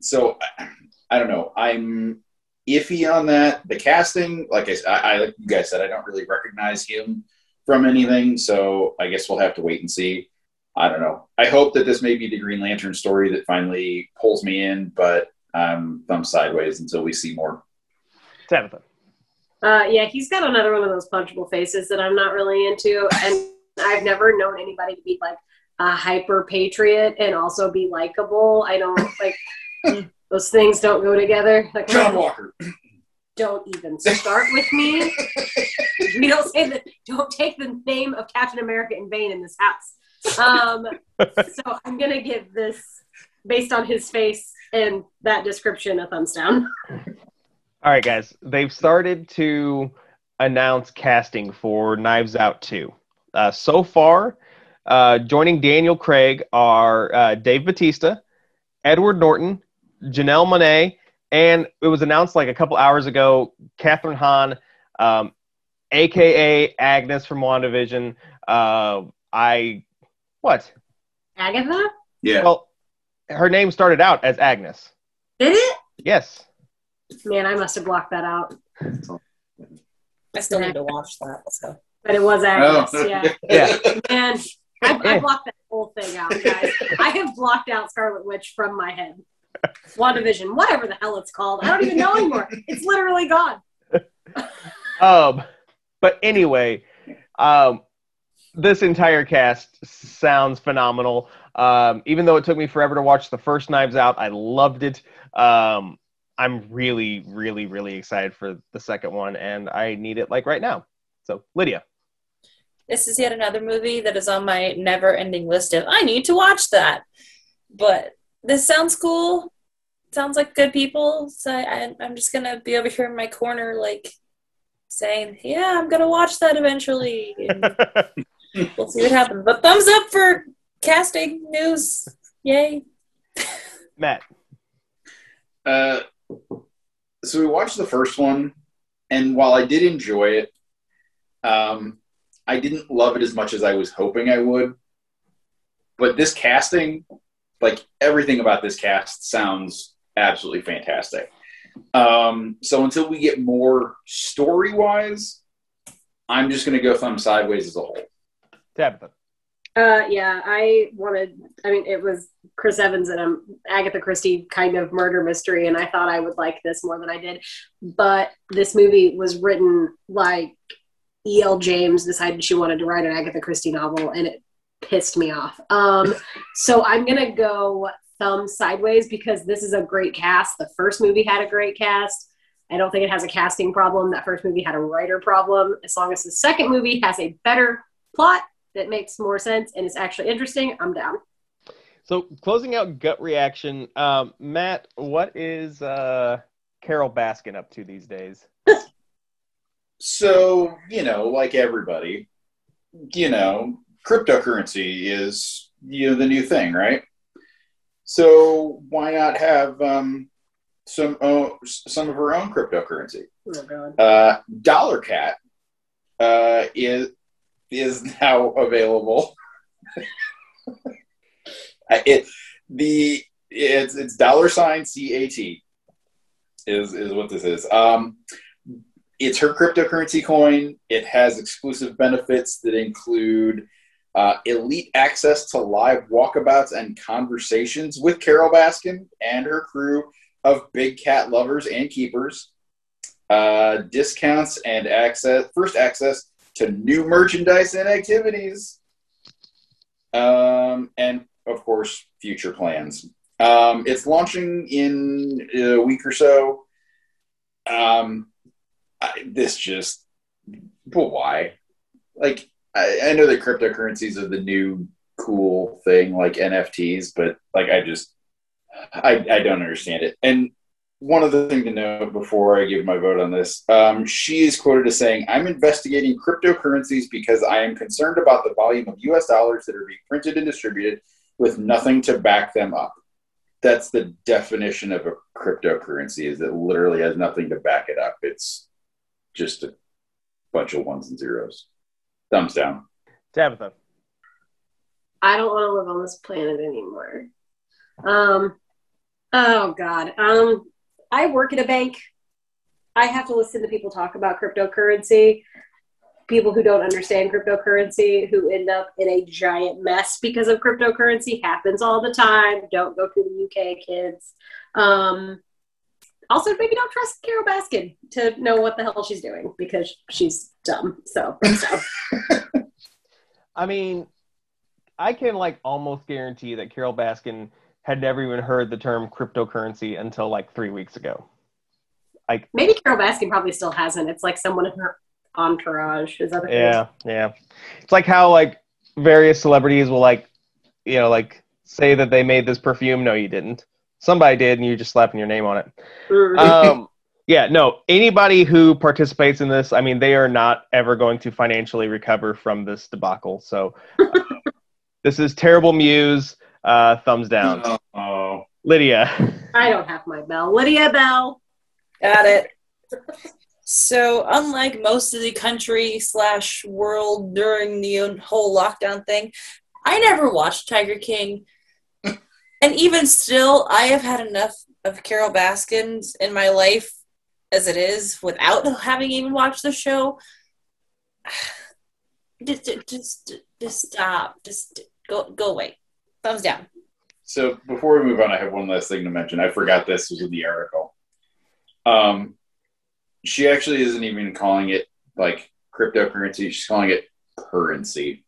so I, I don't know. I'm iffy on that. The casting, like I, I, like you guys said, I don't really recognize him from anything. So I guess we'll have to wait and see. I don't know. I hope that this may be the Green Lantern story that finally pulls me in, but I'm thumb sideways until we see more. Tabitha. Uh, yeah, he's got another one of those punchable faces that I'm not really into, and I've never known anybody to be like, a hyper patriot and also be likable. I don't like those things don't go together. Like John Walker. Don't even start with me. we don't say that. Don't take the name of Captain America in vain in this house. Um, so I'm gonna give this, based on his face and that description, a thumbs down. All right, guys. They've started to announce casting for Knives Out 2. Uh, so far, uh, joining Daniel Craig are uh, Dave Bautista, Edward Norton, Janelle Monáe, and it was announced like a couple hours ago, Kathryn Hahn, um, aka Agnes from WandaVision. Uh, I what? Agatha. Yeah. Well, her name started out as Agnes. Did it? Yes. Man, I must have blocked that out. I still need to watch that. So. But it was Agnes. Oh. Yeah. Yeah. Man, I, I blocked that whole thing out, guys. I have blocked out Scarlet Witch from my head. WandaVision, whatever the hell it's called. I don't even know anymore. It's literally gone. um, but anyway, um, this entire cast sounds phenomenal. Um, even though it took me forever to watch the first Knives Out, I loved it. Um, I'm really, really, really excited for the second one, and I need it like right now. So, Lydia. This is yet another movie that is on my never ending list of I need to watch that. But this sounds cool. Sounds like good people. So I, I'm just going to be over here in my corner, like saying, Yeah, I'm going to watch that eventually. And we'll see what happens. But thumbs up for casting news. Yay. Matt. Uh, so we watched the first one, and while I did enjoy it, um, I didn't love it as much as I was hoping I would. But this casting, like everything about this cast, sounds absolutely fantastic. Um, so until we get more story wise, I'm just going to go thumb sideways as a whole. Tabitha. Uh, yeah, I wanted. I mean, it was Chris Evans and um, Agatha Christie kind of murder mystery, and I thought I would like this more than I did. But this movie was written like E.L. James decided she wanted to write an Agatha Christie novel, and it pissed me off. Um, so I'm gonna go thumb sideways because this is a great cast. The first movie had a great cast. I don't think it has a casting problem. That first movie had a writer problem. As long as the second movie has a better plot that makes more sense and is actually interesting, I'm down. So, closing out gut reaction, um, Matt, what is uh, Carole Baskin up to these days? So, you know, like everybody, you know, cryptocurrency is you know the new thing, right? So why not have um, some oh, some of her own cryptocurrency? Oh god. Uh, Dollar Cat uh, is is now available. It the it's it's dollar sign CAT is is what this is. Um, it's her cryptocurrency coin. It has exclusive benefits that include uh, elite access to live walkabouts and conversations with Carole Baskin and her crew of big cat lovers and keepers, uh, discounts and access, first access to new merchandise and activities, um, and of course, future plans. Um, it's launching in a week or so. Um, I, this just, but why? Like, I, I know that cryptocurrencies are the new cool thing, like NFTs, but like, I just, I, I don't understand it. And one other thing to note before I give my vote on this, um, she is quoted as saying, "I'm investigating cryptocurrencies because I am concerned about the volume of U.S. dollars that are being printed and distributed with nothing to back them up." That's the definition of a cryptocurrency: is it literally has nothing to back it up. It's just a bunch of ones and zeros. Thumbs down. Tabitha. I don't want to live on this planet anymore. Um, oh God. Um, I work at a bank. I have to listen to people talk about cryptocurrency. People who don't understand cryptocurrency who end up in a giant mess because of cryptocurrency happens all the time. Don't go to the UK, kids. Um, also, maybe don't trust Carole Baskin to know what the hell she's doing because she's dumb. So, so. I mean, I can like almost guarantee that Carole Baskin had never even heard the term cryptocurrency until like three weeks ago. Like maybe Carol Baskin probably still hasn't. It's like someone in her entourage. Is that yeah, yeah. It's like how like various celebrities will like, you know, like say that they made this perfume. No, you didn't. Somebody did, and you're just slapping your name on it. Um, yeah, no. Anybody who participates in this, I mean, they are not ever going to financially recover from this debacle. So, uh, this is terrible Muse. Uh, thumbs down. Oh, Lydia. I don't have my bell. Lydia Bell. Got it. So, unlike most of the country slash world during the whole lockdown thing, I never watched Tiger King. And even still, I have had enough of Carole Baskins in my life as it is without having even watched the show. Just, just, just stop. Just go, go away. Thumbs down. So before we move on, I have one last thing to mention. I forgot this was in the article. Um, she actually isn't even calling it like cryptocurrency. She's calling it currency.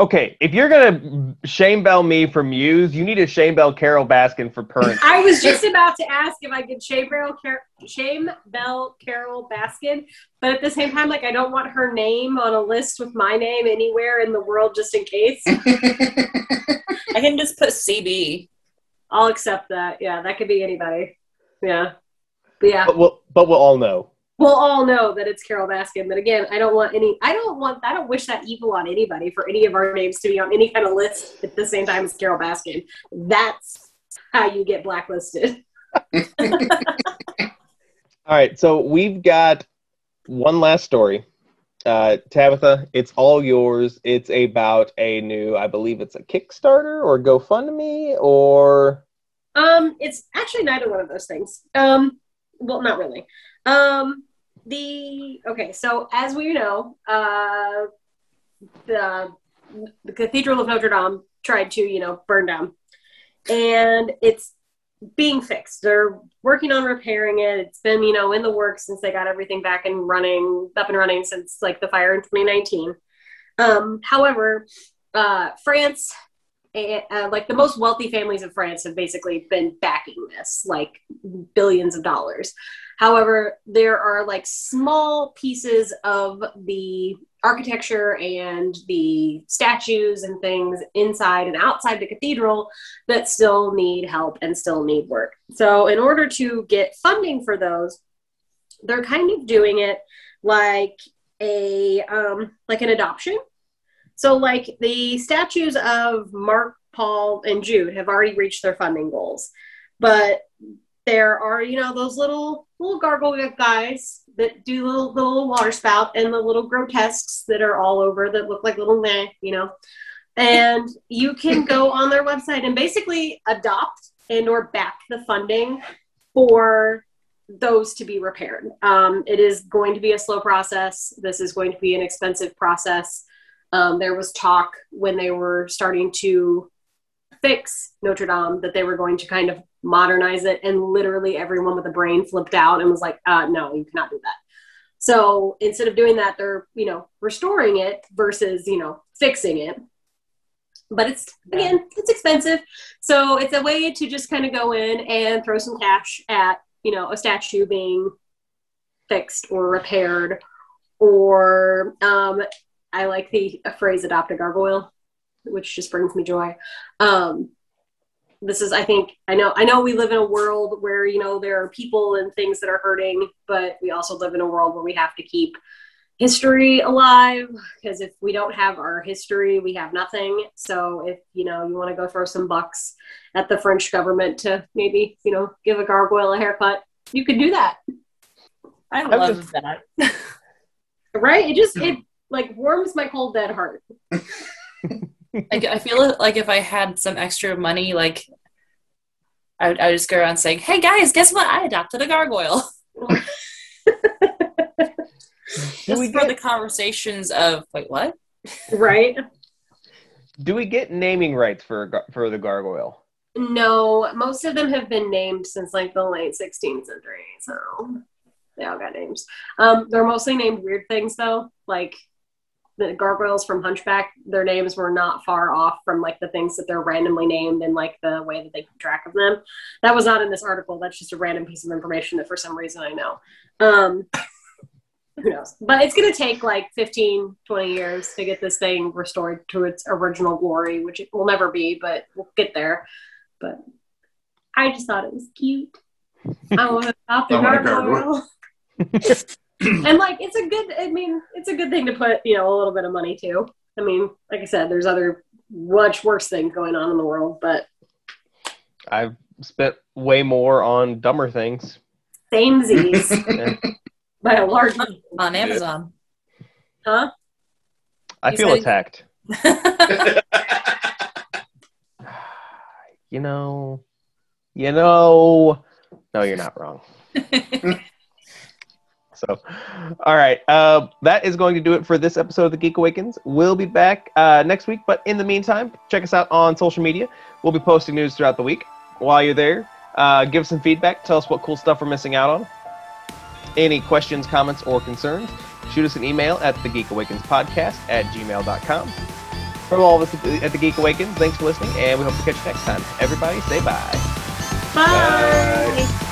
It, okay, if you're gonna shame bell me for Muse, you need to shame bell Carole Baskin for currency. I was just about to ask if I could shame bell, Car- shame bell Carole Baskin, but at the same time, like I don't want her name on a list with my name anywhere in the world, just in case. I can just put CB. I'll accept that. Yeah, that could be anybody. Yeah, but yeah, but we'll, but we'll all know. We'll all know that it's Carole Baskin. But again, I don't want any. I don't want. I don't wish that evil on anybody for any of our names to be on any kind of list at the same time as Carole Baskin. That's how you get blacklisted. All right, so we've got one last story. Uh, Tabitha, it's all yours. It's about a new, I believe it's a Kickstarter or GoFundMe or Um, it's actually neither one of those things. Um, well, not really. Um, the okay, so as we know, uh, the the Cathedral of Notre Dame tried to, you know, burn down, and it's being fixed. They're working on repairing it. It's been, you know, in the works since they got everything back and running, up and running since like the fire in 2019. Um, however, uh, France uh, like the most wealthy families of France have basically been backing this, like billions of dollars. However, there are like small pieces of the architecture and the statues and things inside and outside the cathedral that still need help and still need work. So, in order to get funding for those, they're kind of doing it like a um, like an adoption. So, like the statues of Mark, Paul, and Jude have already reached their funding goals, but there are you know those little little gargoyle guys that do little the little water spout and the little grotesques that are all over that look like little meh, you know. And you can go on their website and basically adopt and or back the funding for those to be repaired. Um, it is going to be a slow process. This is going to be an expensive process. Um, there was talk when they were starting to fix Notre Dame that they were going to kind of modernize it, and literally everyone with a brain flipped out and was like, uh, "No, you cannot do that." So instead of doing that, they're you know restoring it versus you know fixing it. But it's again, it's expensive, so it's a way to just kind of go in and throw some cash at you know a statue being fixed or repaired, or um, I like the phrase "adopt a gargoyle," which just brings me joy. Um, this is i think i know i know we live in a world where you know there are people and things that are hurting but we also live in a world where we have to keep history alive because if we don't have our history we have nothing. So if you know you want to go throw some bucks at the french government to maybe you know give a gargoyle a haircut you could do that. I love just, that. Right? It just it like warms my cold dead heart like I feel like if I had some extra money, like I would, I would just go around saying, "Hey guys, guess what? I adopted a gargoyle." just we for get... the conversations of wait, what? Right. Do we get naming rights for for the gargoyle? No, most of them have been named since like the late 16th century, so they all got names. Um, they're mostly named weird things though, like the gargoyles from Hunchback, their names were not far off from like the things that they're randomly named and like the way that they keep track of them. That was not in this article. That's just a random piece of information that for some reason I know. Um, who knows? But it's going to take like 15, 20 years to get this thing restored to its original glory, which it will never be, but we'll get there. But I just thought it was cute. I want to adopt the gargoyle. and like it's a good i mean it's a good thing to put you know a little bit of money to i mean like i said there's other much worse things going on in the world but i've spent way more on dumber things. Same z's. Yeah. by a large on amazon. Huh? I you feel attacked. You know. You know. No you're not wrong So, all right. Uh, that is going to do it for this episode of The Geek Awakens. We'll be back uh, next week, but in the meantime, check us out on social media. We'll be posting news throughout the week. While you're there, uh, give us some feedback. Tell us what cool stuff we're missing out on. Any questions, comments, or concerns, shoot us an email at the Geek Awakens podcast at gmail.com. From all of us at the Geek Awakens, thanks for listening, and we hope to catch you next time. Everybody, say bye. Bye. bye.